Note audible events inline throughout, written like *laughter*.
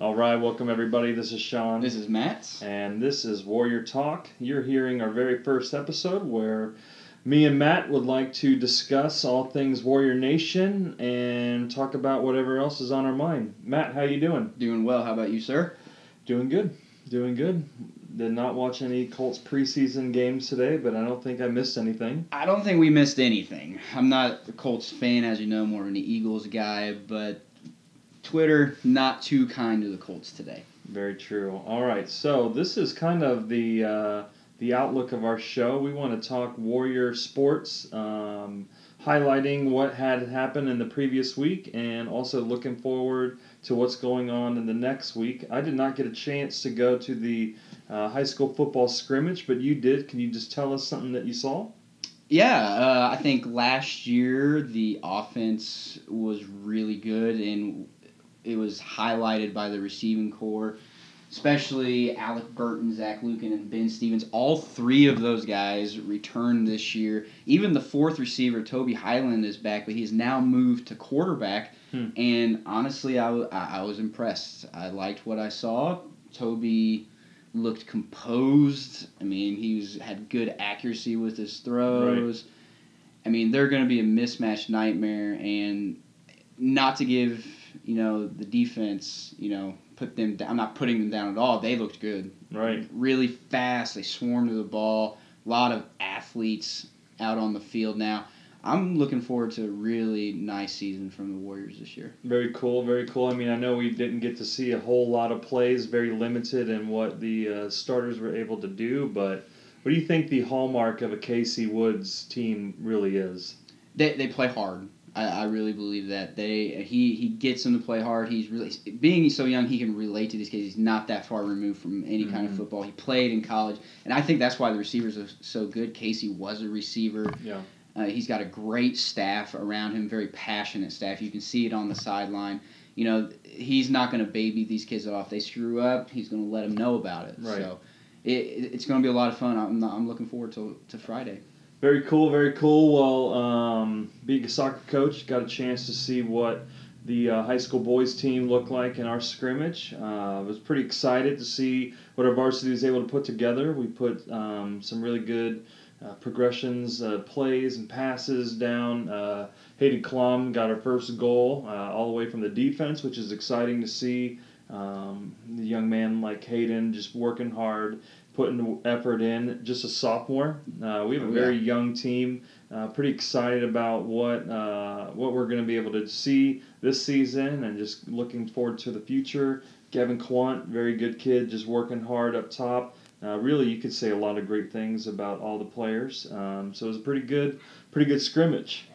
All right, welcome everybody. This is Sean. This is Matt. and this is Warrior Talk. You're hearing our very first episode where me and Matt would like to discuss all things Warrior Nation and talk about whatever else is on our mind. Matt, how you doing? Doing well. How about you, sir? Doing good. Doing good. Did not watch any Colts preseason games today, but I don't think I missed anything. I don't think we missed anything. I'm not a Colts fan, as you know, more of an Eagles guy, but Twitter not too kind to the Colts today. Very true. All right, so this is kind of the uh, the outlook of our show. We want to talk Warrior sports, um, highlighting what had happened in the previous week, and also looking forward to what's going on in the next week. I did not get a chance to go to the uh, high school football scrimmage, but you did. Can you just tell us something that you saw? Yeah, uh, I think last year the offense was really good, and it was highlighted by the receiving corps, especially Alec Burton, Zach Lucan, and Ben Stevens. All three of those guys returned this year. Even the fourth receiver, Toby Highland, is back, but he's now moved to quarterback. Hmm. And honestly, I, I was impressed. I liked what I saw. Toby looked composed. I mean, he was had good accuracy with his throws. I mean, they're going to be a mismatch nightmare, and not to give you know the defense, you know, put them. Down. I'm not putting them down at all. They looked good, Right. really fast. They swarmed to the ball. A lot of athletes out on the field now. I'm looking forward to a really nice season from the Warriors this year. Very cool, very cool. I mean, I know we didn't get to see a whole lot of plays, very limited in what the uh, starters were able to do, but what do you think the hallmark of a Casey Woods team really is? They, they play hard. I, I really believe that they he he gets them to play hard. He's really being so young. He can relate to these kids. He's not that far removed from any kind of Mhm. football. He played in college, and I think that's why the receivers are so good. Casey was a receiver. Yeah. Uh, he's got a great staff around him, very passionate staff. You can see it on the sideline. You know, he's not going to baby these kids off. They screw up, he's going to let them know about it. Right. So it, it- it's going to be a lot of fun. I'm, I'm looking forward to, to Friday. Very cool, very cool. Well, um, being a soccer coach, got a chance to see what the uh, high school boys team looked like in our scrimmage. Uh, I was pretty excited to see what our varsity was able to put together. We put um, some really good uh, progressions, uh, plays, and passes down. Uh, Hayden Klum got our first goal uh, all the way from the defense, which is exciting to see. Um, the young man like Hayden just working hard, putting effort in. Just a sophomore. Uh, we have a very young team. Uh, pretty excited about what uh, what we're going to be able to see this season, and just looking forward to the future. Gavin Quant, very good kid, just working hard up top. Uh, really, you could say a lot of great things about all the players. Um, so it was a pretty good, pretty good scrimmage.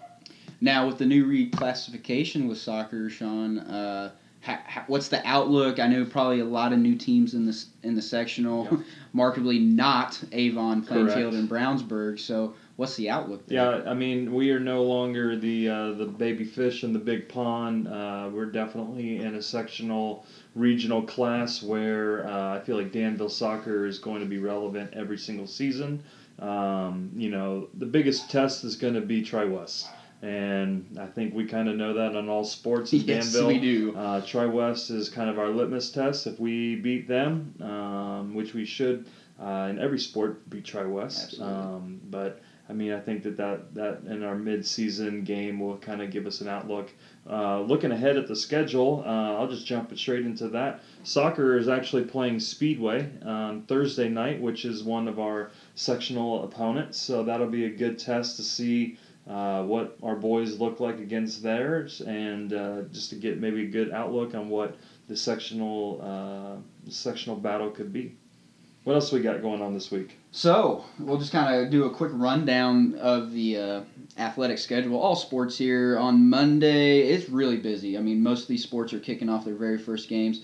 Now, with the new reclassification with soccer, Sean, uh, ha, ha, what's the outlook? I know probably a lot of new teams in the in the sectional, Yeah. *laughs* markedly not Avon, Plainfield, Correct. and Brownsburg. So, what's the outlook? There? Yeah, I mean, we are no longer the uh, the baby fish in the big pond. Uh, we're definitely in a sectional, regional class where uh, I feel like Danville soccer is going to be relevant every single season. Um, you know, the biggest test is going to be Tri West, and I think we kind of know that on all sports in *laughs* yes, Danville. we do. Uh, Tri West is kind of our litmus test. If we beat them, um, which we should uh, in every sport, beat Tri West. Absolutely. Um, but I mean, I think that that, that in our mid-season game will kind of give us an outlook. Uh, looking ahead at the schedule, uh, I'll just jump straight into that. Soccer is actually playing Speedway on Thursday night, which is one of our sectional opponents. So that'll be a good test to see uh, what our boys look like against theirs, and uh, just to get maybe a good outlook on what the sectional uh, sectional battle could be. What else we got going on this week? So we'll just kind of do a quick rundown of the uh, athletic schedule. All sports here on Monday. It's really busy. I mean, most of these sports are kicking off their very first games.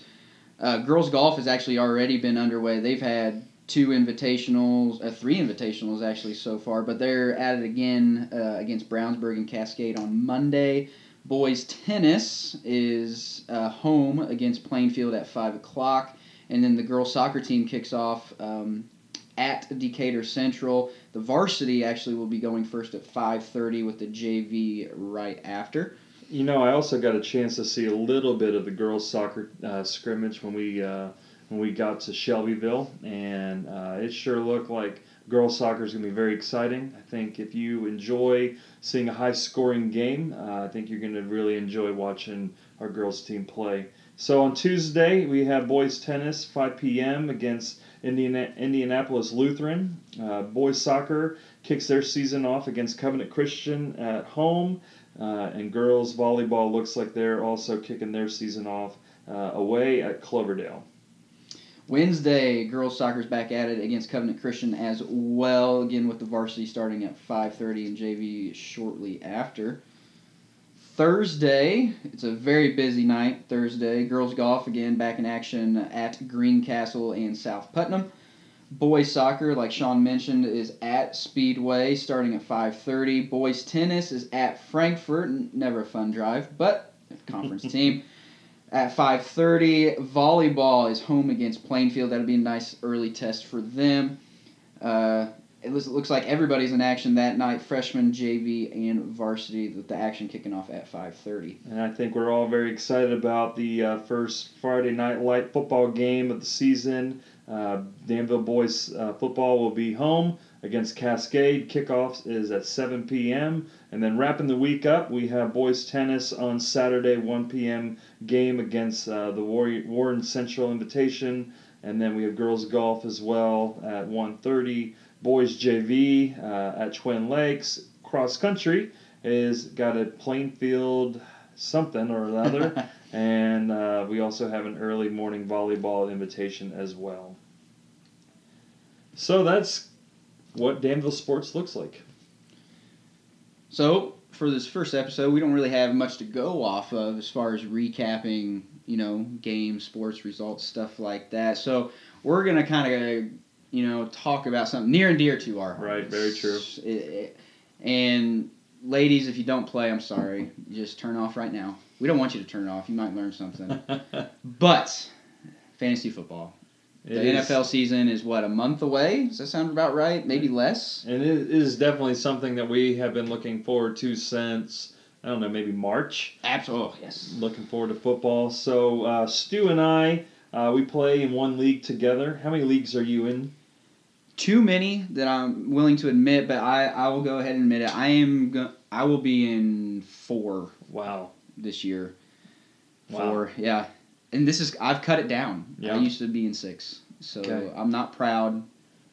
Uh, girls golf has actually already been underway. They've had two invitationals, uh, three invitationals actually so far, but they're at it again uh, against Brownsburg and Cascade on Monday. Boys tennis is uh, home against Plainfield at five o'clock, and then the girls soccer team kicks off um, at Decatur Central. The varsity actually will be going first at five thirty with the JV right after. You know, I also got a chance to see a little bit of the girls' soccer uh, scrimmage when we uh, when we got to Shelbyville, and uh, it sure looked like girls' soccer is going to be very exciting. I think if you enjoy seeing a high-scoring game, uh, I think you're going to really enjoy watching our girls' team play. So on Tuesday we have boys tennis, 5 p.m. against Indiana, Indianapolis Lutheran. Uh, boys soccer kicks their season off against Covenant Christian at home. Uh, and girls volleyball looks like they're also kicking their season off uh, away at Cloverdale. Wednesday, girls soccer's back at it against Covenant Christian as well. Again with the varsity starting at 5:30 and JV shortly after. Thursday, it's a very busy night. Thursday, girls golf again back in action at Greencastle and South Putnam. Boys soccer, like Sean mentioned, is at Speedway starting at 5:30. Boys tennis is at Frankfort. Never a fun drive, but conference *laughs* team. At 5:30, volleyball is home against Plainfield. That'll be a nice early test for them. Uh, it looks, like everybody's in action that night, freshman, JV, and varsity, with the action kicking off at 5.30. And I think we're all very excited about the uh, first Friday night light football game of the season. Uh, Danville boys uh, football will be home against Cascade. Kickoff is at 7 p.m. And then wrapping the week up, we have boys tennis on Saturday, 1 p.m. game against uh, the Warren Central Invitation. And then we have girls golf as well at 1.30 boys JV uh, at Twin Lakes. Cross country is got a Plainfield something or another, *laughs* and uh, we also have an early morning volleyball invitation as well. So that's what Danville sports looks like. So for this first episode, we don't really have much to go off of as far as recapping, you know, games, sports results, stuff like that. So we're gonna kind of you know, talk about something near and dear to our hearts. Right, very true. It, it, and ladies, if you don't play, I'm sorry. Just turn off right now. We don't want you to turn it off. You might learn something. *laughs* but fantasy football. It the is. NFL season is what a month away. Does that sound about right? Maybe less. And it is definitely something that we have been looking forward to since I don't know, maybe March. Absolutely, yes. Looking forward to football. So uh, Stu and I, uh, we play in one league together. How many leagues are you in? too many that I'm willing to admit, but I, I will go ahead and admit it. I am go- I will be in four. Wow. This year. Wow. Four, yeah. And this is I've cut it down. Yeah. I used to be in six, so okay. I'm not proud,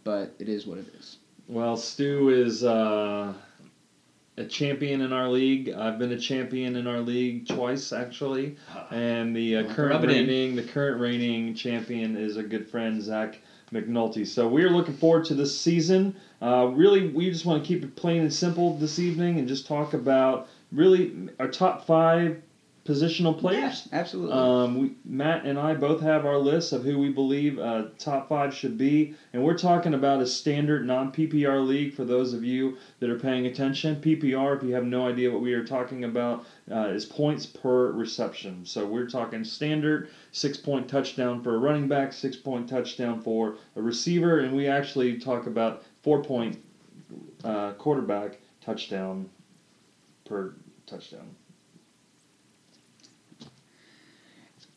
but it is what it is. Well, Stu is uh, a champion in our league. I've been a champion in our league twice actually, and the uh, current reigning the current reigning champion is a good friend Zach McNulty. So we are looking forward to this season. Uh, really, we just want to keep it plain and simple this evening and just talk about really our top five positional players. Yeah, absolutely. Um, we, Matt and I both have our lists of who we believe uh, top five should be, and we're talking about a standard non PPR league for those of you that are paying attention. PPR, if you have no idea what we are talking about, uh, is points per reception. So we're talking standard six point touchdown for a running back, six point touchdown for a receiver, and we actually talk about four point uh, quarterback touchdown per touchdown.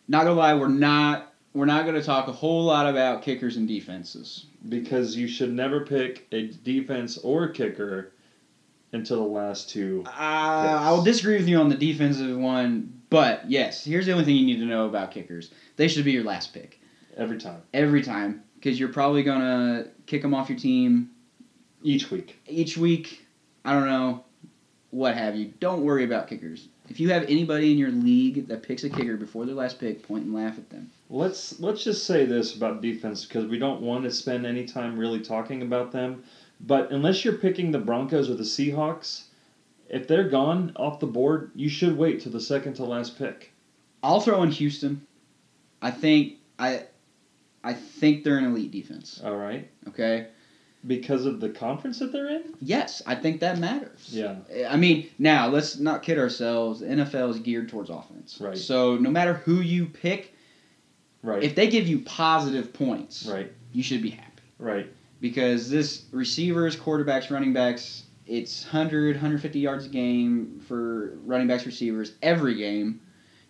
Not gonna lie, we're not we're not gonna talk a whole lot about kickers and defenses because you should never pick a defense or a kicker until the last two. Uh, I will disagree with you on the defensive one, but yes, here's the only thing you need to know about kickers: they should be your last pick every time. Every time, because you're probably gonna kick them off your team each week. Each week, I don't know, what have you. Don't worry about kickers. If you have anybody in your league that picks a kicker before their last pick, point and laugh at them. Let's let's just say this about defense because we don't want to spend any time really talking about them. But unless you're picking the Broncos or the Seahawks, if they're gone off the board, you should wait till the second to last pick. I'll throw in Houston. I think I I think they're an elite defense. All right. Okay. Because of the conference that they're in? Yes, I think that matters. Yeah. I mean, now let's not kid ourselves. The NFL is geared towards offense. Right. So no matter who you pick, right. if they give you positive points, right. you should be happy. Right. Because this receivers, quarterbacks, running backs, it's 100, 150 yards a game for running backs, receivers every game.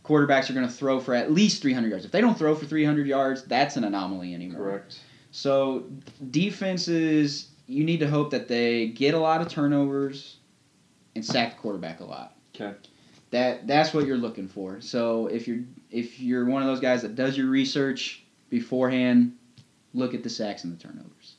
Quarterbacks are going to throw for at least 300 yards. If they don't throw for 300 yards, that's an anomaly anymore. Correct. So defenses, you need to hope that they get a lot of turnovers and sack the quarterback a lot. Okay. That that's what you're looking for. So if you're if you're one of those guys that does your research beforehand, look at the sacks and the turnovers.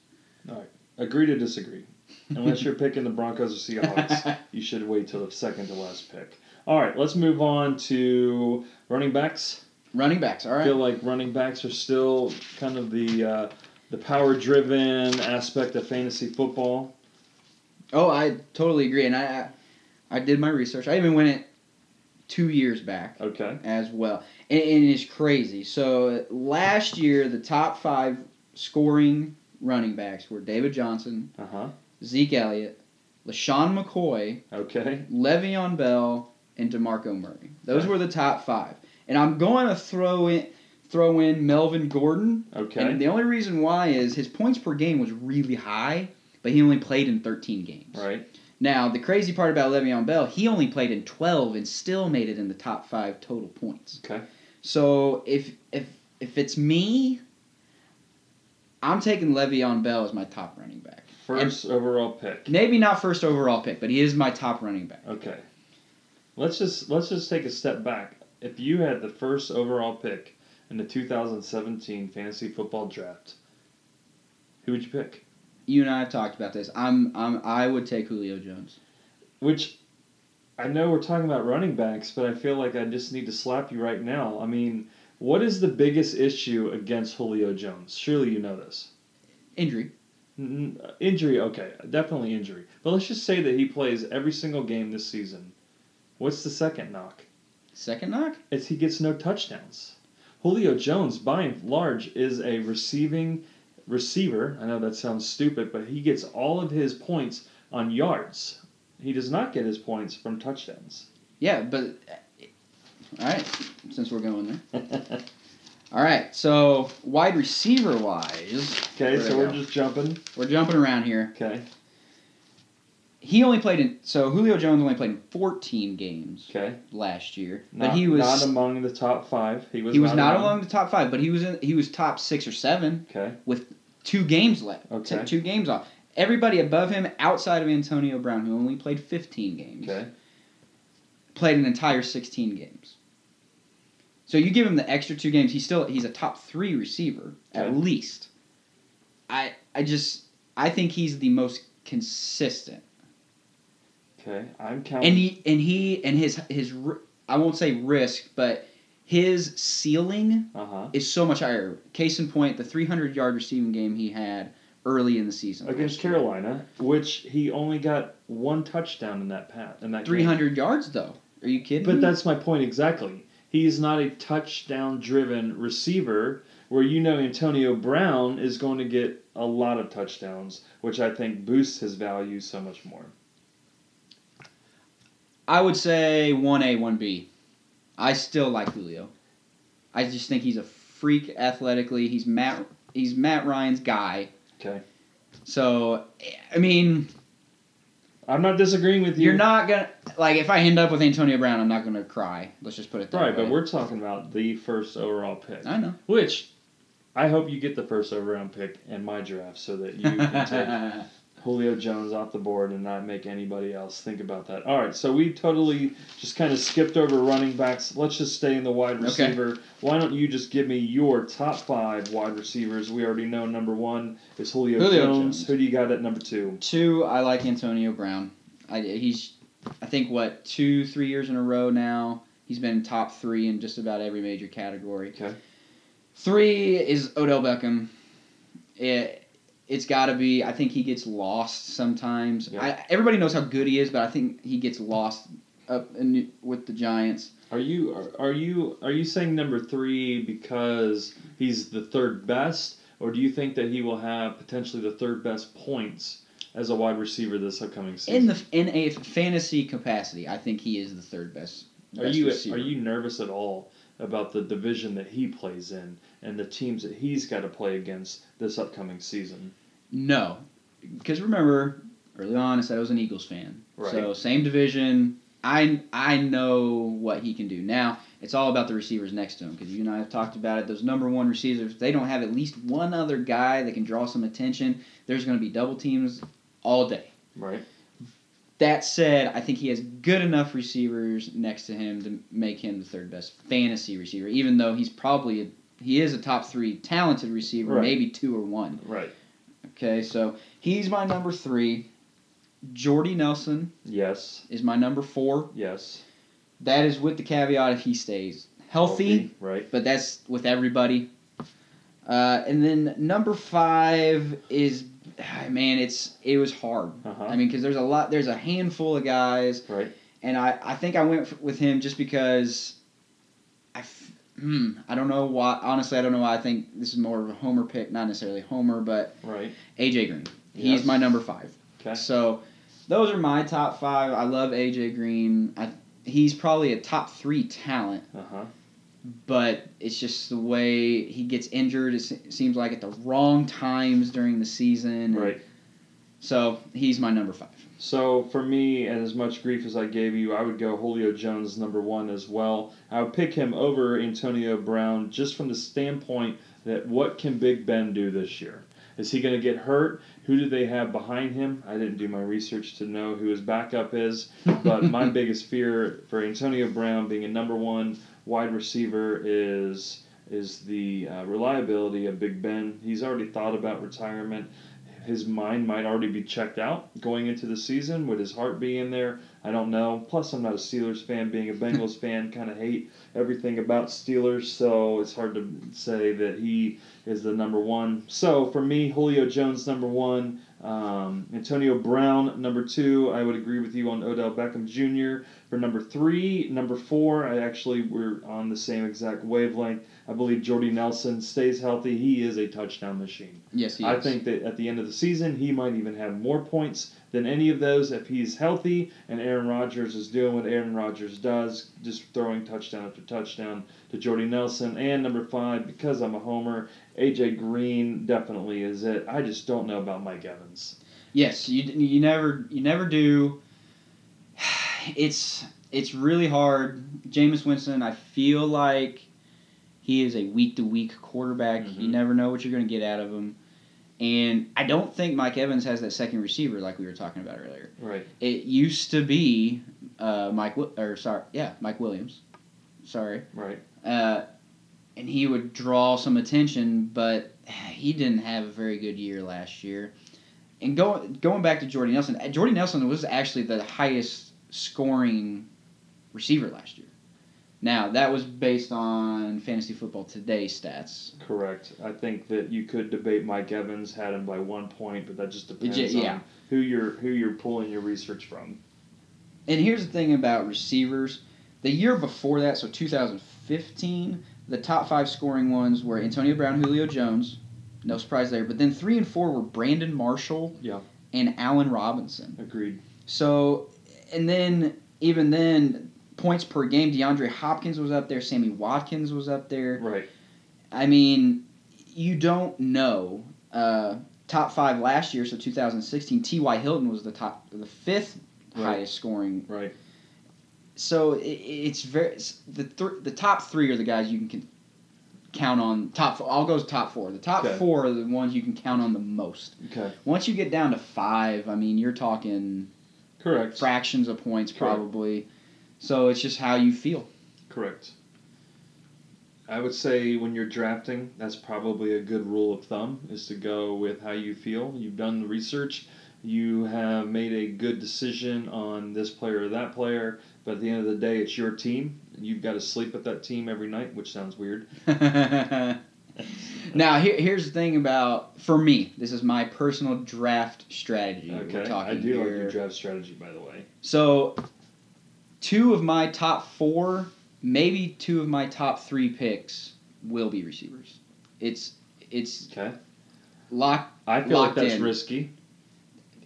All right. Agree to disagree. Unless you're *laughs* picking the Broncos or Seahawks, *laughs* you should wait till the second to last pick. All right, let's move on to running backs. Running backs, all I feel like running backs are still kind of the uh, the power driven aspect of fantasy football. Oh, I totally agree, and I I, I did my research. I even went it two years back Okay. as well, and, and it's crazy. So last year, the top five scoring running backs were David Johnson, Uh huh. Zeke Elliott, LeSean McCoy, Okay. Le'Veon Bell, and DeMarco Murray. Those Okay. were the top five, and I'm going to throw in throw in Melvin Gordon. Okay. And the only reason why is his points per game was really high, but he only played in 13 games. Right. Now, the crazy part about Le'Veon Bell, he only played in 12 and still made it in the top five total points. Okay. So if if if it's me, I'm taking Le'Veon Bell as my top running back. First overall pick. Maybe not first overall pick, but he is my top running back. Okay. Let's just let's just take a step back. If you had the first overall pick in the 2017 fantasy football draft, who would you pick? You and I have talked about this. I'm I'm I would take Julio Jones. Which I know we're talking about running backs, but I feel like I just need to slap you right now. I mean, what is the biggest issue against Julio Jones? Surely you know this. Injury. N- Injury, okay, definitely injury. But let's just say that he plays every single game this season. What's the second knock? Second knock? Is he gets no touchdowns. Julio Jones, by and large, is a receiving receiver. I know that sounds stupid, but he gets all of his points on yards. He does not get his points from touchdowns. Yeah, but all right. Since we're going there. *laughs* All right. So wide receiver wise, Okay, so we we're just jumping. we're jumping around here. Okay, He only played in so Julio Jones only played in 14 games okay. last year, Not, but he was not among the top five. He was. he was not among. among the top five, but he was in, he was top six or seven Okay. with two games left. Okay. Took two games off. Everybody above him, outside of Antonio Brown, who only played 15 games, Okay. played an entire 16 games. So you give him the extra two games, he's still he's a top three receiver at least. I I just I think he's the most consistent, Okay. I'm counting. and he and he and his his I won't say risk, but his ceiling Uh huh. is so much higher. Case in point, the 300 yard receiving game he had early in the season Against. Carolina, which he only got one touchdown in that pat in that game. 300 yards though. Are you kidding? But me? that's my point exactly. He's not a touchdown driven receiver where you know Antonio Brown is going to get a lot of touchdowns, which I think boosts his value so much more. I would say 1A, 1B. I still like Julio. I just think he's a freak athletically. He's Matt he's Matt Ryan's guy. Okay. So, I mean, I'm not disagreeing with you. you're not going to like if I end up with Antonio Brown, I'm not going to cry. Let's just put it that Right, way. but we're talking about the first overall pick. I know. Which I hope you get the first overall pick in my draft so that you can take *laughs* Julio Jones off the board and not make anybody else think about that. All right, so we totally just kind of skipped over running backs. Let's just stay in the wide Okay. receiver. Why don't you just give me your top five wide receivers? We already know number one is Julio, Julio Jones. Jones. Who do you got at number two? Two, I like Antonio Brown. I, he's, I think, what, two, three years in a row now. He's been top three in just about every major category. Okay. Three is Odell Beckham. It, it's got to be. I think he gets lost sometimes. Yeah. I, everybody knows how good he is, but I think he gets lost up in, with the Giants. Are you are, are you are you saying number three because he's the third best, or do you think that he will have potentially the third best points as a wide receiver this upcoming season? In the in a fantasy capacity, I think he is the third best. Are you receiver. are you nervous at all about the division that he plays in and the teams that he's got to play against this upcoming season? No, because remember, early on. I said I was an Eagles fan. Right. So same division. I I know what he can do. Now it's all about the receivers next to him because you and I have talked about it. Those number one receivers, if they don't have at least one other guy that can draw some attention, there's going to be double teams all day. Right. That said, I think he has good enough receivers next to him to make him the third best fantasy receiver, even though he's probably a, he is a top three talented receiver, Right. maybe two or one. Right. Okay, so he's my number three. Jordy Nelson Yes. is my number four. Yes. That is with the caveat if he stays healthy, Right. but that's with everybody. Uh, and then number five is, ah, man, it's it was hard. Uh-huh. I mean, because there's a lot, there's a handful of guys, Right. and I, I think I went with him just because I, hmm, I don't know why. Honestly, I don't know why. I think this is more of a homer pick, not necessarily homer, but Right. AJ Green. He's Yes. my number five. Okay. So those are my top five. I love AJ Green. I, he's probably a top three talent, Uh huh. but it's just the way he gets injured. It seems like at the wrong times during the season. Right. So he's my number five. So for me, and as much grief as I gave you, I would go Julio Jones number one as well. I would pick him over Antonio Brown just from the standpoint that what can Big Ben do this year? Is he going to get hurt? Who do they have behind him? I didn't do my research to know who his backup is, but *laughs* my biggest fear for Antonio Brown being a number one wide receiver is is the uh, reliability of Big Ben. He's already thought about retirement his mind might already be checked out going into the season with his heart being there. I don't know. Plus, I'm not a Steelers fan. Being a Bengals *laughs* fan, kind of hate everything about Steelers, so it's hard to say that he is the number one. So for me, Julio Jones number one, um, Antonio Brown number two. I would agree with you on Odell Beckham Jr. for number three. Number four, I actually we're on the same exact wavelength. I believe Jordy Nelson stays healthy. He is a touchdown machine. Yes, he I is. think that at the end of the season, he might even have more points than any of those if he's healthy and Aaron Rodgers is doing what Aaron Rodgers does, just throwing touchdown after touchdown to Jordy Nelson. And number five, because I'm a homer, AJ Green definitely is it. I just don't know about Mike Evans. Yes, you you never you never do. *sighs* It's it's really hard. Jameis Winston, I feel like he is a week to week quarterback. You Mhm. never know what you're going to get out of him. And I don't think Mike Evans has that second receiver like we were talking about earlier. Right. It used to be uh, Mike or sorry, yeah, Mike Williams. Sorry. Right. Uh, and he would draw some attention, but he didn't have a very good year last year. And going going back to Jordy Nelson, uh, Jordy Nelson was actually the highest scoring receiver last year. Now that was based on Fantasy Football Today stats. Correct. I think that you could debate Mike Evans had him by one point, but that just depends ju- yeah. on who you're who you're pulling your research from. And here's the thing about receivers: the year before that, so 2015, the top five scoring ones were Antonio Brown, Julio Jones. No surprise there. But then three and four were Brandon Marshall Yeah. and Allen Robinson. Agreed. So, and then even then, points per game, DeAndre Hopkins was up there, Sammy Watkins was up there. Right. I mean, you don't know. Uh, top five last year, so 2016, T.Y. Hilton was the top, the fifth Right. highest scoring. Right. So it, it's very the th- the top three are the guys you can, can count on. Top, four, I'll go to top four. The top Okay. four are the ones you can count on the most. Okay. Once you get down to five, I mean, you're talking Correct. fractions of points Correct. probably. So it's just how you feel. Correct. I would say when you're drafting, that's probably a good rule of thumb is to go with how you feel. You've done the research, you have made a good decision on this player or that player, but at the end of the day, it's your team. and You've got to sleep with that team every night, which sounds weird. *laughs* now here, here's the thing about for me. This is my personal draft strategy. We're Okay, talking I do like your draft strategy, by the way. So, two of my top four, maybe two of my top three picks will be receivers. It's it's Okay, locked. I feel like that's in. risky.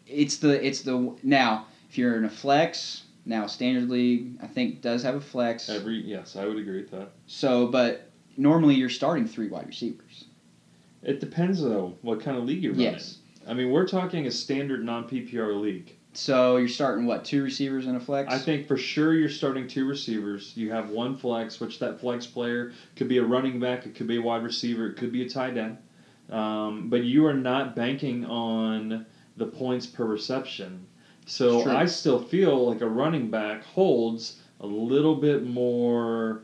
It's the it's the now. If you're in a flex now, standard league I think does have a flex. Every yes, I would agree with that. So, but normally you're starting three wide receivers. It depends though what kind of league you're running. Yes. I mean, we're talking a standard non PPR league. So you're starting what two receivers and a flex? I think for sure you're starting two receivers. You have one flex, which that flex player could be a running back, it could be a wide receiver, it could be a tight end. Um, but you are not banking on the points per reception. So I still feel like a running back holds a little bit more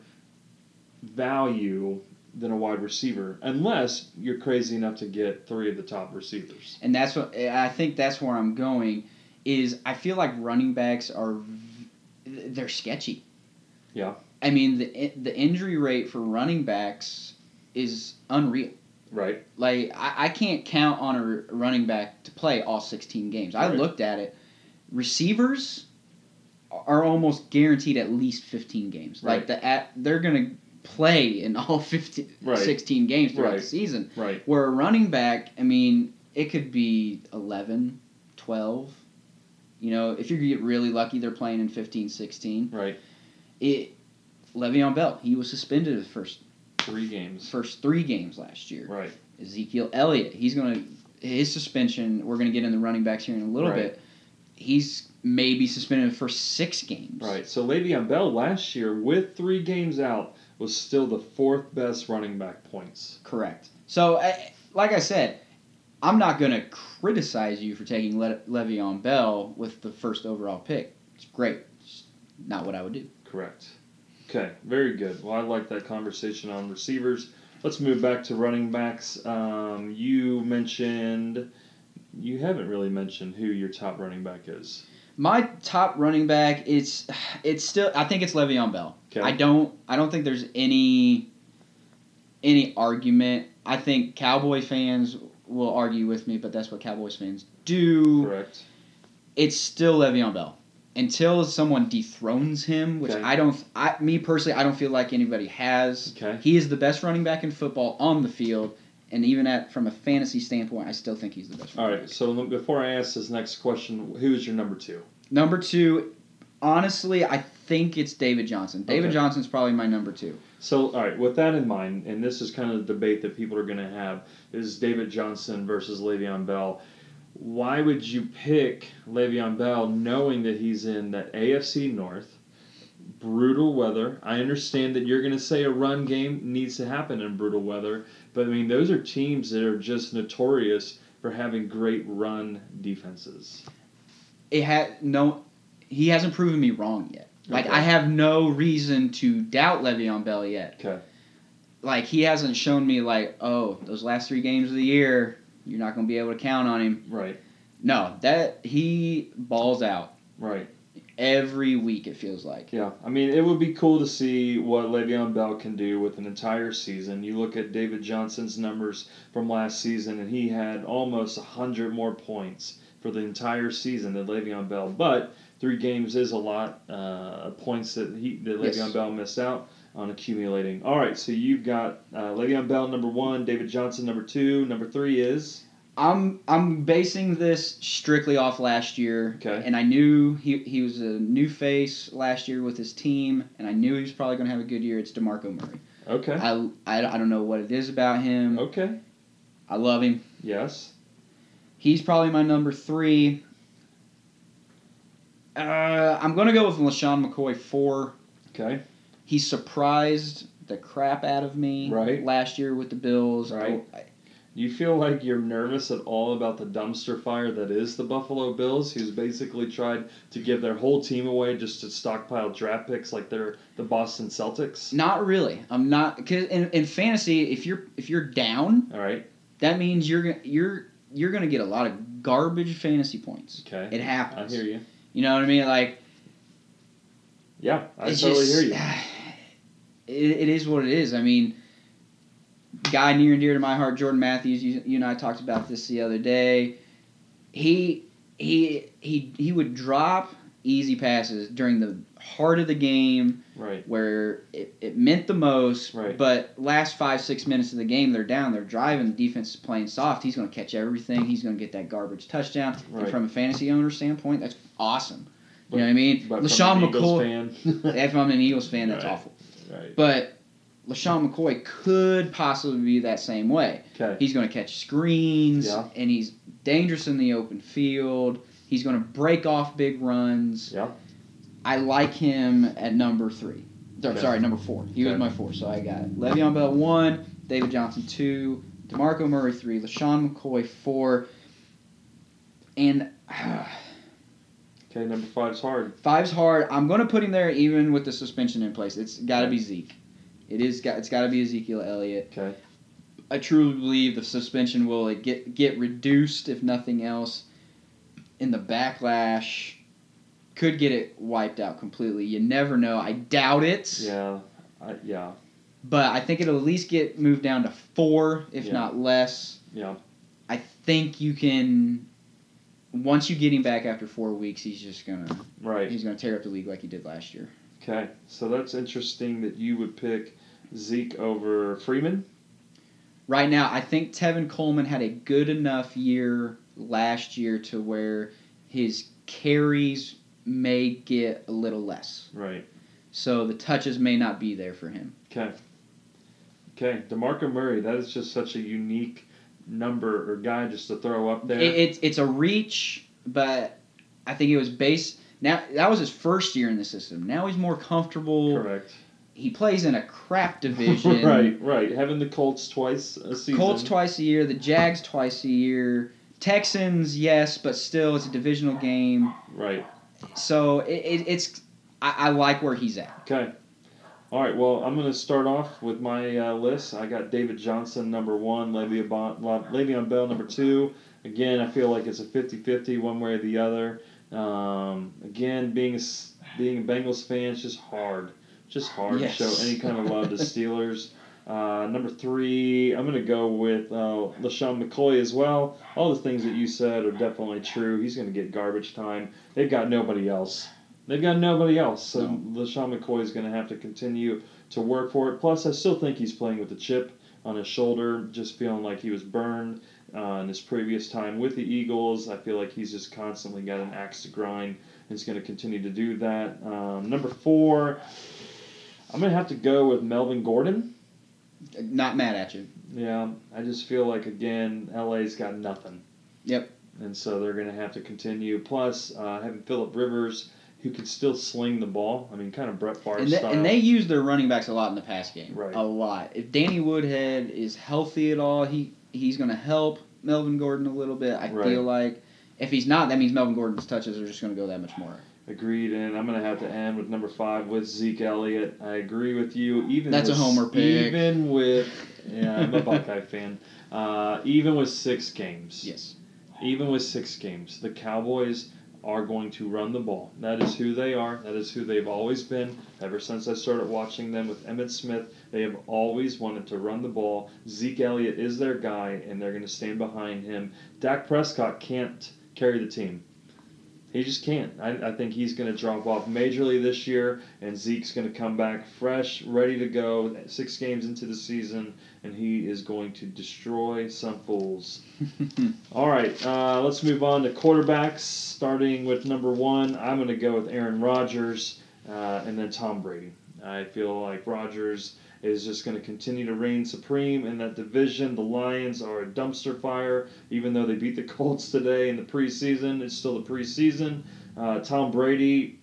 value than a wide receiver, unless you're crazy enough to get three of the top receivers. and that's what I think. That's where I'm going. Is I feel like running backs are they're sketchy. Yeah. I mean the the injury rate for running backs is unreal. Right. Like I, I can't count on a running back to play all 16 games. I Right. looked at it. Receivers are almost guaranteed at least 15 games. Like the at, they're gonna play in all 15, Right. 16 games throughout Right. the season. Right. Where a running back, I mean, it could be 11, 12. You know, if you get really lucky, they're playing in 15, 16. Right. It, Le'Veon Bell, he was suspended the first Three games. first three games last year. Right. Ezekiel Elliott, he's going to his suspension. We're going to get in the running backs here in a little Right. bit. He's maybe suspended for six games. Right. So Le'Veon Bell last year, with three games out, was still the fourth best running back points. Correct. So, like I said, I'm not going to criticize you for taking Le- Le'Veon Bell with the first overall pick. It's great. It's not what I would do. Correct. Okay. Very good. Well, I like that conversation on receivers. Let's move back to running backs. Um, you mentioned. You haven't really mentioned who your top running back is. My top running back, it's it's still I think it's Le'Veon Bell. Okay. I don't I don't think there's any any argument. I think Cowboy fans will argue with me, but that's what Cowboys fans do. Correct. It's still Le'Veon Bell. Until someone dethrones him, which Okay. I don't I me personally I don't feel like anybody has. Okay. He is the best running back in football on the field, and even at from a fantasy standpoint, I still think he's the best All right. back. So before I ask this next question, who is your number two? Number two, honestly, I think it's David Johnson. David Okay. Johnson's probably my number two. So, all right, with that in mind, and this is kind of the debate that people are going to have is David Johnson versus Le'Veon Bell. Why would you pick Le'Veon Bell knowing that he's in that AFC North, brutal weather? I understand that you're going to say a run game needs to happen in brutal weather, but I mean, those are teams that are just notorious for having great run defenses. It had no, he hasn't proven me wrong yet. Like Okay. I have no reason to doubt Le'Veon Bell yet. Okay. Like he hasn't shown me like, oh, those last three games of the year, you're not going to be able to count on him. Right, No, that he balls out right. Every week. It feels like. Yeah, I mean, it would be cool to see what Le'Veon Bell can do with an entire season. You look at David Johnson's numbers from last season, and he had almost 100 more points for the entire season than Le'Veon Bell. But three games is a lot uh, points that he that Le'Veon Yes. Bell missed out on accumulating. All right, so you've got uh, Le'Veon Bell number one, David Johnson number two, number three is I'm I'm basing this strictly off last year. Okay. And I knew he he was a new face last year with his team, and I knew he was probably going to have a good year. It's Demarco Murray. okay, I, I, I don't know what it is about him. okay, I love him. yes, He's probably my number three. Uh, I'm going to go with LeSean McCoy four. okay, He surprised the crap out of me Right. last year with the Bills. Right. I- Do you feel like you're nervous at all about the dumpster fire that is the Buffalo Bills, who's basically tried to give their whole team away just to stockpile draft picks like they're the Boston Celtics? Not really. I'm not because in, in fantasy, if you're if you're down, All right. that means you're you're you're gonna get a lot of garbage fantasy points. Okay. It happens. I hear you. You know what I mean? Like Yeah, I totally just, hear you. *sighs* It, it is what it is. I mean, guy near and dear to my heart, Jordan Matthews. You, you and I talked about this the other day. He he he he would drop easy passes during the heart of the game Right. where it, it meant the most. Right. But last five six minutes of the game, they're down, they're driving. The defense is playing soft. He's going to catch everything. He's going to get that garbage touchdown. Right. And from a fantasy owner standpoint, that's awesome. But- you know what I mean? But LeSean McCoy. fan. *laughs* If I'm an Eagles fan, that's Right. awful. right. But LeSean McCoy could possibly be that same way. Okay. He's going to catch screens, Yeah. and he's dangerous in the open field. He's going to break off big runs. Yeah. I like him at number three. Okay. Sorry, number four. He was my four, so I got it. Le'Veon Bell one, David Johnson two, Demarco Murray three, LeSean McCoy four, and *sighs* Okay, number five's hard. five's hard. I'm going to put him there even with the suspension in place. It's got to be Zeke. It is got. It's got to be Ezekiel Elliott. Okay. I truly believe the suspension will like, get get reduced if nothing else. In the backlash, could get it wiped out completely. You never know. I doubt it. Yeah. I, yeah. But I think it'll at least get moved down to four, if Yeah. not less. Yeah. I think you can. Once you get him back after four weeks, he's just gonna Right. he's gonna tear up the league like he did last year. Okay. So that's interesting that you would pick Zeke over Freeman. Right now, I think Tevin Coleman had a good enough year last year to where his carries may get a little less. Right. So the touches may not be there for him. Okay. Okay. DeMarco Murray, that is just such a unique number or guy just to throw up there. It, it's it's a reach, but I think it was based. Now that was his first year in the system. Now he's more comfortable. Correct. He plays in a crap *laughs* division. right, right. Having the Colts twice a season. Colts twice a year, the Jags twice a year, Texans yes, but still it's a divisional game. Right. So it, it, it's I, I like where he's at. Okay. All right. Well, I'm going to start off with my uh, list. I got David Johnson number one, Le'Veon, Le'Veon Bell number two. Again, I feel like it's a 50-50 one way or the other. Um, again, being a, being a Bengals fan, it's just hard. Just hard Yes. to show any kind of love to *laughs* Steelers. Uh, number three, I'm going to go with uh, LeSean McCoy as well. All the things that you said are definitely true. He's going to get garbage time. They've got nobody else. They've got nobody else. So LeSean McCoy is going to have to continue to work for it. Plus, I still think he's playing with a chip on his shoulder, just feeling like he was burned uh, in his previous time with the Eagles. I feel like he's just constantly got an axe to grind and he's going to continue to do that. Um, number four, I'm going to have to go with Melvin Gordon. Not mad at you. Yeah, I just feel like again, LA's got nothing. Yep. And so they're going to have to continue. Plus, uh, having Philip Rivers, who can still sling the ball. I mean, kind of Brett Favre And they, style. and they use their running backs a lot in the pass game. Right. A lot. If Danny Woodhead is healthy at all, he he's going to help Melvin Gordon a little bit. I Right. feel like if he's not, that means Melvin Gordon's touches are just going to go that much more. Agreed, and I'm going to have to end with number five with Zeke Elliott. I agree with you. Even That's a homer pick. Even with, yeah, I'm a *laughs* Buckeye fan. Uh, even with six games, Yes. even with six games, the Cowboys are going to run the ball. That is who they are. That is who they've always been. Ever since I started watching them with Emmitt Smith, they have always wanted to run the ball. Zeke Elliott is their guy, and they're going to stand behind him. Dak Prescott can't carry the team. He just can't. I, I think he's going to drop off majorly this year, and Zeke's going to come back fresh, ready to go, six games into the season, and he is going to destroy some fools. *laughs* All right, uh, let's move on to quarterbacks. Starting with number one, I'm going to go with Aaron Rodgers uh, and then Tom Brady. I feel like Rodgers is just going to continue to reign supreme in that division. The Lions are a dumpster fire, even though they beat the *laughs* Colts today in the preseason. It's still the preseason. Uh, Tom Brady,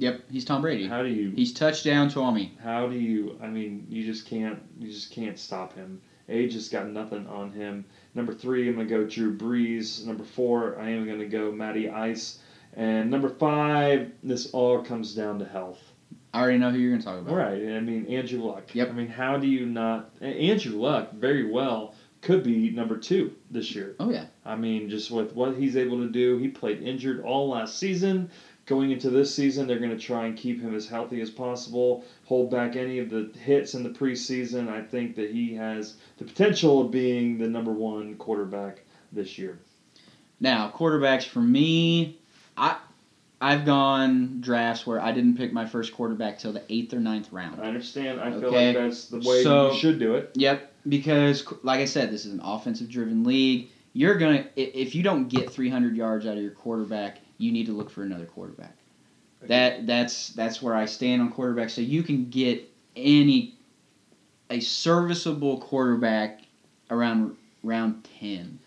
Yep. He's Tom Brady. how do you He's touchdown Tommy. how do you? I mean, you just can't. You just can't stop him. Age has got nothing on him. Number three, I'm gonna go Drew Brees. Number four, I am gonna go Matty Ice. And number five, this all comes down to health. I already know who you're going to talk about. Right. I mean, Andrew Luck. Yep. I mean, how do you not? Andrew Luck very well could be number two this year. Oh yeah. I mean, just with what he's able to do, he played injured all last season. Going into this season, they're going to try and keep him as healthy as possible, hold back any of the hits in the preseason. I think that he has the potential of being the number one quarterback this year. Now quarterbacks for me, I I've gone drafts where I didn't pick my first quarterback till the eighth or ninth round. I understand. I feel like that's the way So- you should do it. Yep, because like I said, this is an offensive driven league. You're gonna if you don't get 300 yards out of your quarterback, you need to look for another quarterback. That that's that's where I stand on quarterback. So you can get any a serviceable quarterback around round ten.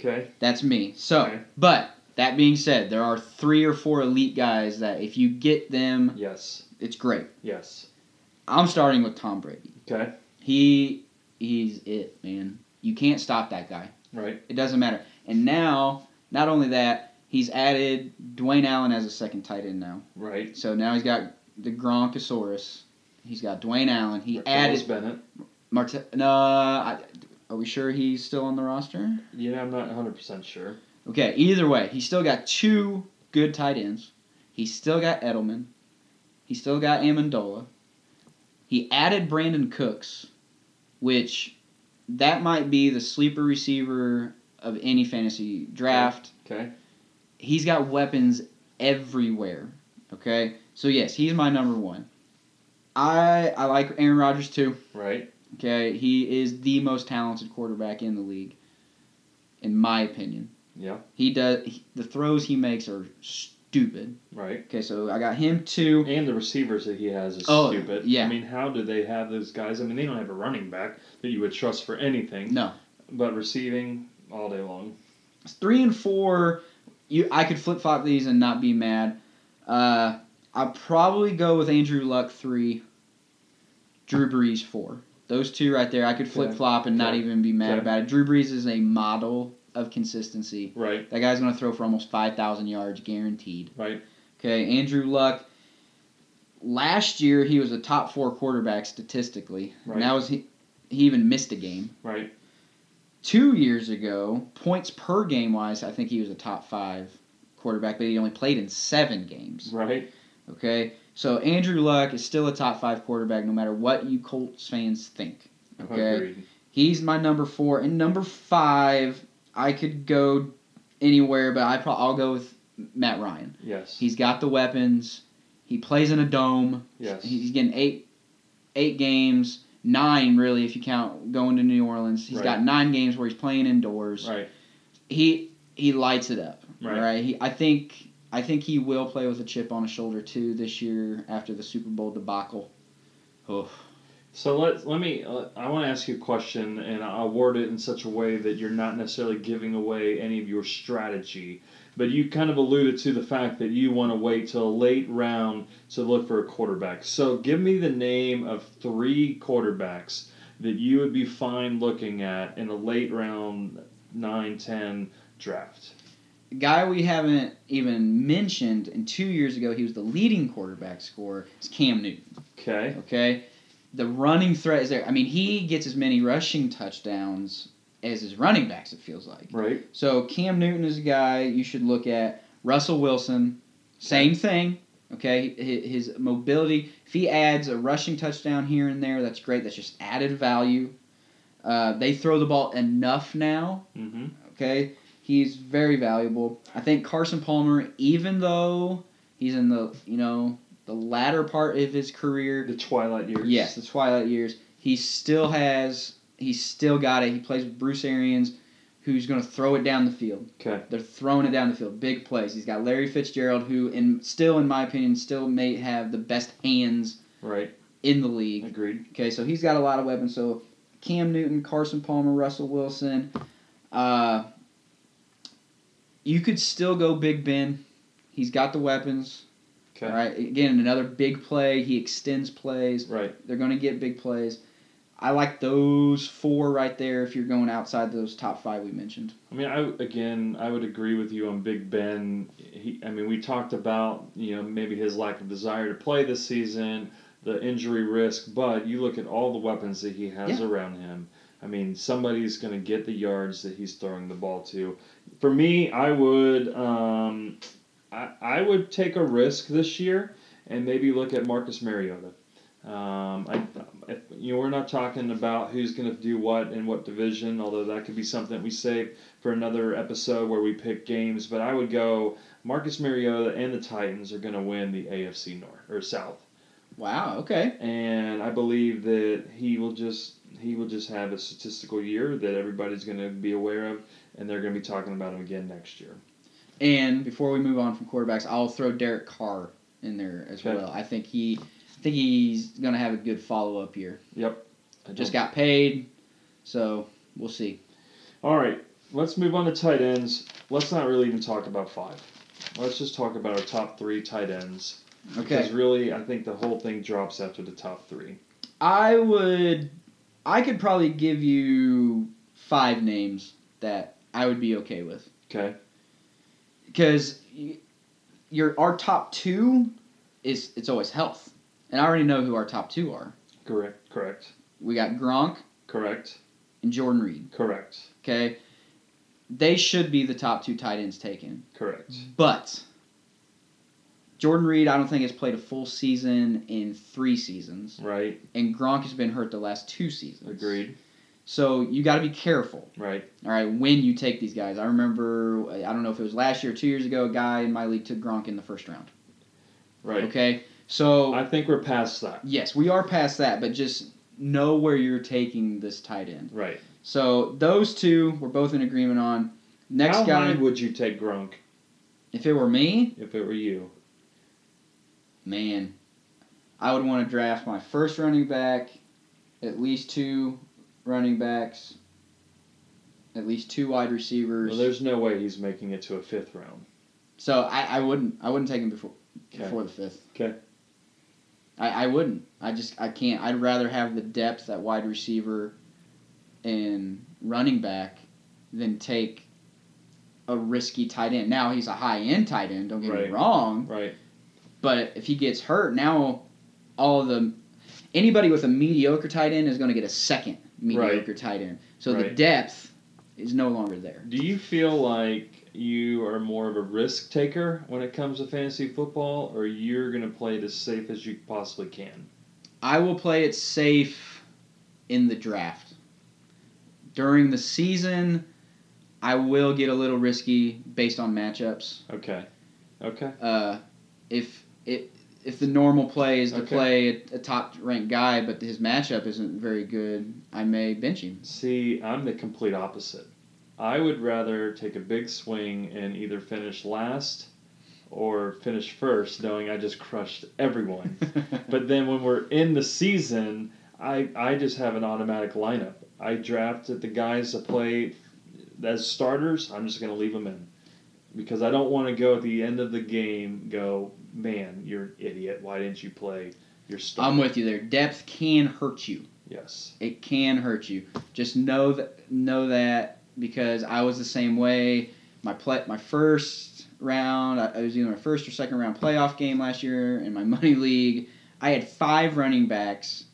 Okay. That's me. So, Okay. but that being said, there are three or four elite guys that if you get them, Yes. it's great. Yes. I'm starting with Tom Brady. Okay. He he's it, man. You can't stop that guy. Right. It doesn't matter. And now, not only that, he's added Dwayne Allen as a second tight end now. Right. So now he's got the Gronkosaurus. He's got Dwayne Allen. He Martellus added Bennett. Marte- No, I, are we sure he's still on the roster? Yeah, I'm not 100 percent sure. Okay. Either way, he's still got two good tight ends. He's still got Edelman. He's still got Amendola. He added Brandin Cooks, which that might be the sleeper receiver of any fantasy draft. Okay. He's got weapons everywhere. Okay, so yes, he's my number one. I I like Aaron Rodgers too. Right. Okay, he is the most talented quarterback in the league, in my opinion. Yeah. He does he, the throws he makes are stupid. Right. Okay, so I got him two. And the receivers that he has is Oh, stupid. yeah. I mean, how do they have those guys? I mean, they don't have a running back that you would trust for anything. No, But receiving all day long. three and four. You I could flip flop these and not be mad. Uh, I'll probably go with Andrew Luck three. Drew Brees four. Those two right there, I could flip flop and not even be mad Okay. about it. Drew Brees is a model of consistency. Right. That guy's gonna throw for almost five thousand yards guaranteed. Right. Okay, Andrew Luck. Last year he was a top four quarterback statistically. Right. And that was he, he even missed a game. Right. Two years ago, points per game wise, I think he was a top five quarterback, but he only played in seven games. Right. Okay, so Andrew Luck is still a top five quarterback, no matter what you Colts fans think. Okay, Agreed. he's my number four, and number five, I could go anywhere, but I pro- I'll go with Matt Ryan. Yes. He's got the weapons. He plays in a dome. yes. He's getting eight, eight games, nine really if you count going to New Orleans. He's Right. got nine games where he's playing indoors. right. He he lights it up. Right. Right. He, I think I think he will play with a chip on his shoulder too this year after the Super Bowl debacle. Oh, So let let me. Uh, I want to ask you a question, and I'll word it in such a way that you're not necessarily giving away any of your strategy, but you kind of alluded to the fact that you want to wait till a late round to look for a quarterback. So give me the name of three quarterbacks that you would be fine looking at in a late round 9, 10 draft. guy we haven't even mentioned, and two years ago he was the leading quarterback scorer. Is Cam Newton. Okay. Okay, the running threat is there. I mean, he gets as many rushing touchdowns as his running backs. It feels like. Right. So Cam Newton is a guy you should look at. Russell Wilson, same thing. Okay, his mobility. If he adds a rushing touchdown here and there, that's great. That's just added value. Uh, they throw the ball enough now. Mm-hmm. Okay, he's very valuable. I think Carson Palmer, even though he's in the you know the latter part of his career, The twilight years. Yes, the twilight years. He still has. He's still got it. He plays with Bruce Arians, who's going to throw it down the field. Okay. They're throwing it down the field. Big plays. He's got Larry Fitzgerald, who, in still in my opinion, still may have the best hands Right. in the league. Agreed. Okay, so he's got a lot of weapons. So Cam Newton, Carson Palmer, Russell Wilson. Uh, you could still go Big Ben. He's got the weapons. Okay. All right. Again, another big play. He extends plays. Right. They're going to get big plays. I like those four right there if you're going outside those top five we mentioned. I mean, I again, I would agree with you on Big Ben. He, I mean, we talked about you know maybe his lack of desire to play this season, the injury risk, but you look at all the weapons that he has around him. I mean, somebody's going to get the yards that he's throwing the ball to. For me, I would, um, I, I would take a risk this year and maybe look at Marcus Mariota. Um, I, if, you know, we're not talking about who's going to do what in what division, although that could be something we save for another episode where we pick games. But I would go Marcus Mariota and the Titans are going to win the AFC North or South, Wow. Okay. and I believe that he will just he will just have a statistical year that everybody's going to be aware of, and they're going to be talking about him again next year. And before we move on from quarterbacks, I'll throw Derek Carr in there as Okay. well. I think he, I think he's going to have a good follow up year. Yep. Just got paid, so we'll see. All right, let's move on to tight ends. Let's not really even talk about five. Let's just talk about our top three tight ends. Okay. Because really, I think the whole thing drops after the top three. I would, I could probably give you five names that I would be okay with. Okay. Because your our top two is it's always health, and I already know who our top two are. Correct. Correct. We got Gronk Correct. and Jordan Reed. Correct. Okay, they should be the top two tight ends taken, Correct. but Jordan Reed I don't think has played a full season in three seasons, Right. and Gronk has been hurt the last two seasons. Agreed. So you got to be careful. Right. All right, when you take these guys, I remember I don't know if it was last year or two years ago. A guy in my league took Gronk in the first round. Right. Okay, so I think we're past that. yes, we are past that, but just know where you're taking this tight end. Right. So those two we're both in agreement on. Next How guy, would you take Gronk if it were me, if it were you? man, I would want to draft my first running back, at least two running backs, at least two wide receivers. Well, there's no way he's making it to a fifth round. so I, I wouldn't I wouldn't take him before Okay. before the fifth. Okay. I, I wouldn't. I just I can't. I'd rather have the depth at wide receiver and running back than take a risky tight end. Now he's a high end tight end. Don't get Right. me wrong. Right. But if he gets hurt, now all the anybody with a mediocre tight end is going to get a second mediocre tight end. So the depth is no longer there. Do you feel like you are more of a risk taker when it comes to fantasy football, or you're going to play it as safe as you possibly can? I will play it safe in the draft. During the season, I will get a little risky based on matchups. Okay. Okay. Uh, if it if the normal play is to Okay. play a, a top ranked guy, but his matchup isn't very good, I may bench him. See, I'm the complete opposite. I would rather take a big swing and either finish last or finish first, knowing I just crushed everyone. *laughs* but then when we're in the season, I I just have an automatic lineup. I drafted the guys to play as starters. I'm just going to leave them in because I don't want to go at the end of the game go, man, you're an idiot. Why didn't you play your starter? I'm with you there. Depth can hurt you. yes. It can hurt you. Just know that know that because I was the same way. My play, my first round, I I was either my first or second round playoff game last year in my *laughs* money league. I had five running backs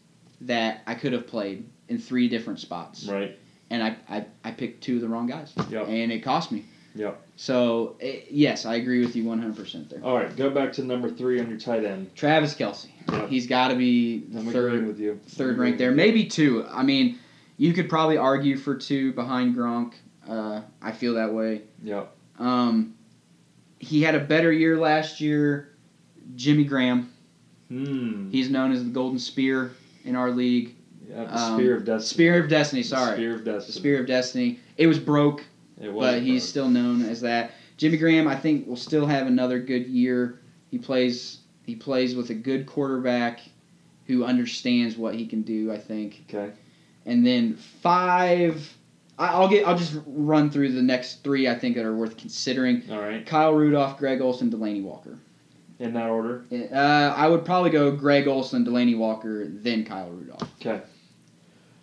that I could have played in three different spots, Right. and I, I, I picked two of the wrong guys, Yep. and it cost me. Yep. So eh, yes, I agree with you 100 percent there. All right. Go back to number three on your tight end. Travis Kelce, Yep. he's got to be I'm third with you. third I'm there, maybe two. I mean, you could probably argue for two behind Gronk. Uh, I feel that way. Yep. Um, he had a better year last year. Jimmy Graham, Hmm. he's known as the Golden Spear in our league. Yeah, the Um, Spear of Destiny. Spear of Destiny, The sorry. Spear of The Destiny. Spear of Destiny. It was broke, It but he's still known as that. Jimmy Graham, I think, will still have another good year. He plays. He plays with a good quarterback who understands what he can do. I think. Okay. And then five, I- I'll get. I'll just run through the next three. I think that are worth considering: All right. Kyle Rudolph, Greg Olsen, Delanie Walker. In that order. Uh, I would probably go Greg Olsen, Delanie Walker, then Kyle Rudolph. Okay.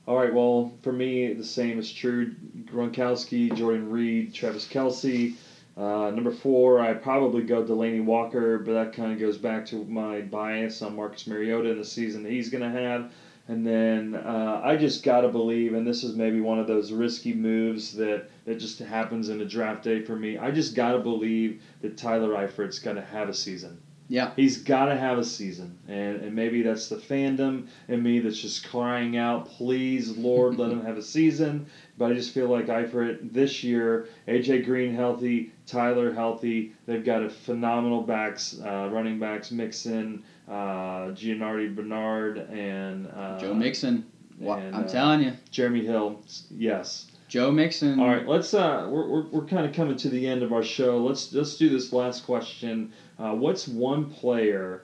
All right. Well, for me, the same is true. Gronkowski, Jordan Reed, Travis Kelce. Uh, number four, I probably go Delanie Walker, but that kind of goes back to my bias on Marcus Mariota and the season that he's going to have. And then uh, I just got to believe, and this is maybe one of those risky moves that, that just happens in a draft day for me. I just got to believe that Tyler Eifert's going to have a season. Yeah. He's got to have a season. And, and maybe that's the fandom in me that's just crying out, please, Lord, let him have a season. But I just feel like Eifert this year, AJ Green healthy, Tyler healthy. They've got a phenomenal backs, uh, running backs, Mixon, uh, Gianardi Bernard, and uh, Joe Mixon. And, I'm uh, telling you, Jeremy Hill. Yes. Joe Mixon. All right, let's. Uh, we're, we're, we're kind of coming to the end of our show. Let's let's do this last question. Uh, what's one player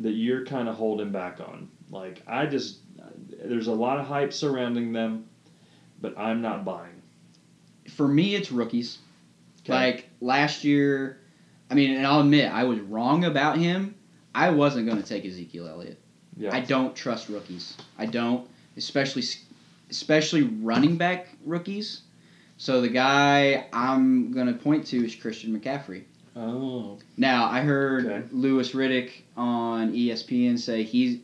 that you're kind of holding back on? Like I just, there's a lot of hype surrounding them, but I'm not buying. For me, it's rookies. Okay. Like last year, I mean, and I'll admit I was wrong about him. I wasn't going to take Ezekiel Elliott. Yeah. I don't trust rookies. I don't, especially especially running back rookies. So the guy I'm going to point to is Christian McCaffrey. Oh. Now I heard Okay. Louis Riddick on ESPN say he's.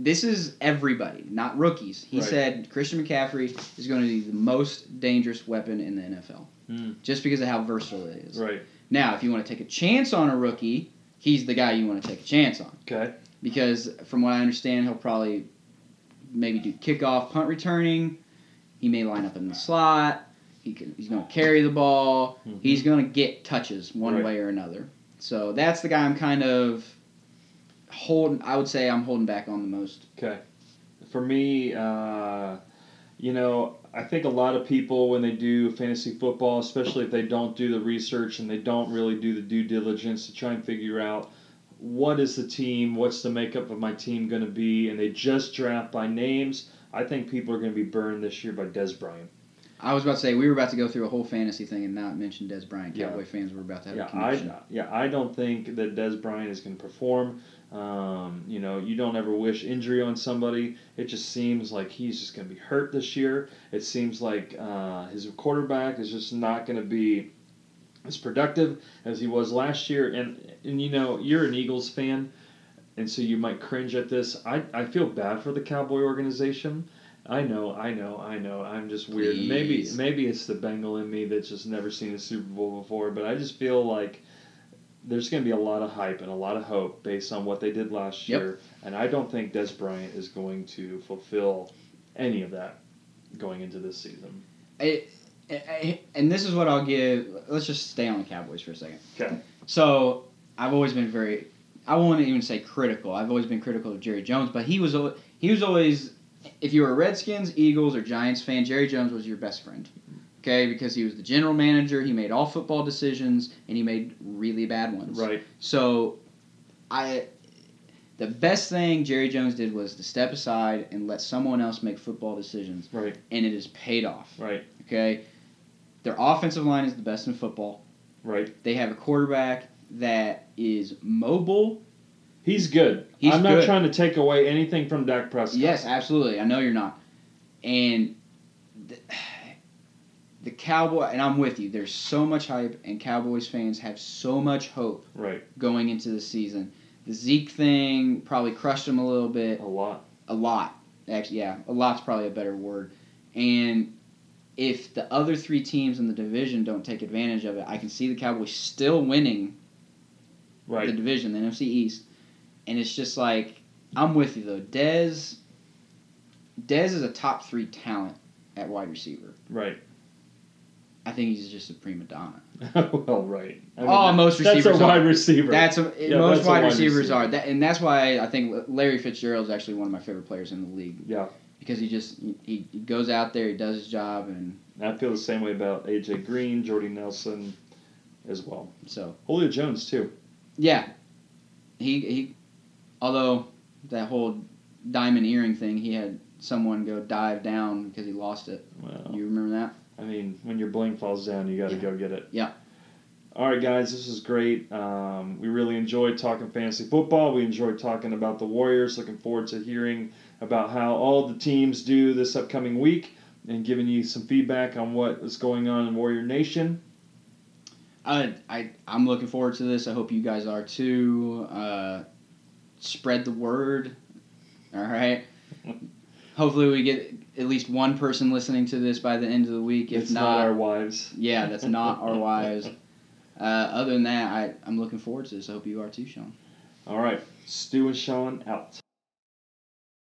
This is everybody, not rookies. He Right. said Christian McCaffrey is going to be the most dangerous weapon in the NFL, Hmm. just because of how versatile it is. Right. Now, if you want to take a chance on a rookie, he's the guy you want to take a chance on Okay. because, from what I understand, he'll probably maybe do kickoff, punt returning. He may line up in the slot. He can, he's going to carry the ball. Mhm. He's going to get touches one Right. way or another. So that's the guy I'm kind of holding. I would say I'm holding back on the most. Okay. For me, uh, you know, I think a lot of people when they do fantasy football, especially if they don't do the research and they don't really do the due diligence to try and figure out what is the team, what's the makeup of my team going to be, and they just draft by names. I think people are going to be burned this year by Dez Bryant. I was about to say we were about to go through a whole fantasy thing and not mention Dez Bryant. Yeah. Cowboy fans were about to have Yeah, a connection. I yeah I don't think that Dez Bryant is going to perform. Um, you know, you don't ever wish injury on somebody. It just seems like he's just going to be hurt this year. It seems like uh, his quarterback is just not going to be as productive as he was last year. And and you know, you're an Eagles fan, and so you might cringe at this. I I feel bad for the Cowboy organization. I know, I know, I know. I'm just weird. Maybe Please. maybe it's the Bengal in me that's just never seen a Super Bowl before, but I just feel like there's going to be a lot of hype and a lot of hope based on what they did last Yep. year, and I don't think Dez Bryant is going to fulfill any of that going into this season. I- I- and this is what I'll give. Let's just stay on the Cowboys for a second. Okay. So I've always been very. I won't even say critical. I've always been critical of Jerry Jones, but he was he was always. If you were a Redskins, Eagles, or Giants fan, Jerry Jones was your best friend. Okay, because he was the general manager. He made all football decisions, and he made really bad ones. Right. So, I. The best thing Jerry Jones did was to step aside and let someone else make football decisions, Right. and it has paid off. Right. Okay, their offensive line is the best in football. Right. They have a quarterback that is mobile. He's good. He's I'm not good. trying to take away anything from Dak Prescott. Yes, absolutely. I know you're not. And the, *sighs* the Cowboy, and I'm with you. There's so much hype, and Cowboys fans have so much hope Right. going into the season. The Zeke thing probably crushed them a little bit. A lot. A lot. Actually, yeah, a lot's probably a better word. And if the other three teams in the division don't take advantage of it, I can see the Cowboys still winning the division, the NFC East. And it's just like I'm with you though. Dez Dez is a top three talent at wide receiver. Right. I think he's just a prima donna. *laughs* well, right. I Oh, most receivers. That's a are. wide receiver. That's a, Yeah, most that's wide, wide receivers receiver. are, that, and that's why I think Larry Fitzgerald is actually one of my favorite players in the league yeah. because he just he, he goes out there, he does his job, and I feel the same way about AJ Green, Jordy Nelson, as well. so Julio Jones too. yeah, he he. Although that whole diamond earring thing, he had someone go dive down because he lost it. You remember that? I mean, when your bling falls down, you got to Yeah. go get it. Yeah. All right, guys, this is great. Um, we really enjoyed talking fantasy football. We enjoyed talking about the Warriors. Looking forward to hearing about how all the teams do this upcoming week and giving you some feedback on what is going on in Warrior Nation. I, I I'm looking forward to this. I hope you guys are too. Uh, spread the word. All right. Hopefully, we get at least one person listening to this by the end of the week. If it's not, our wives. yeah, that's not our *laughs* wives. Uh, other than that, I, I'm looking forward to this. I hope you are too, Sean. All right, Stu and Sean out.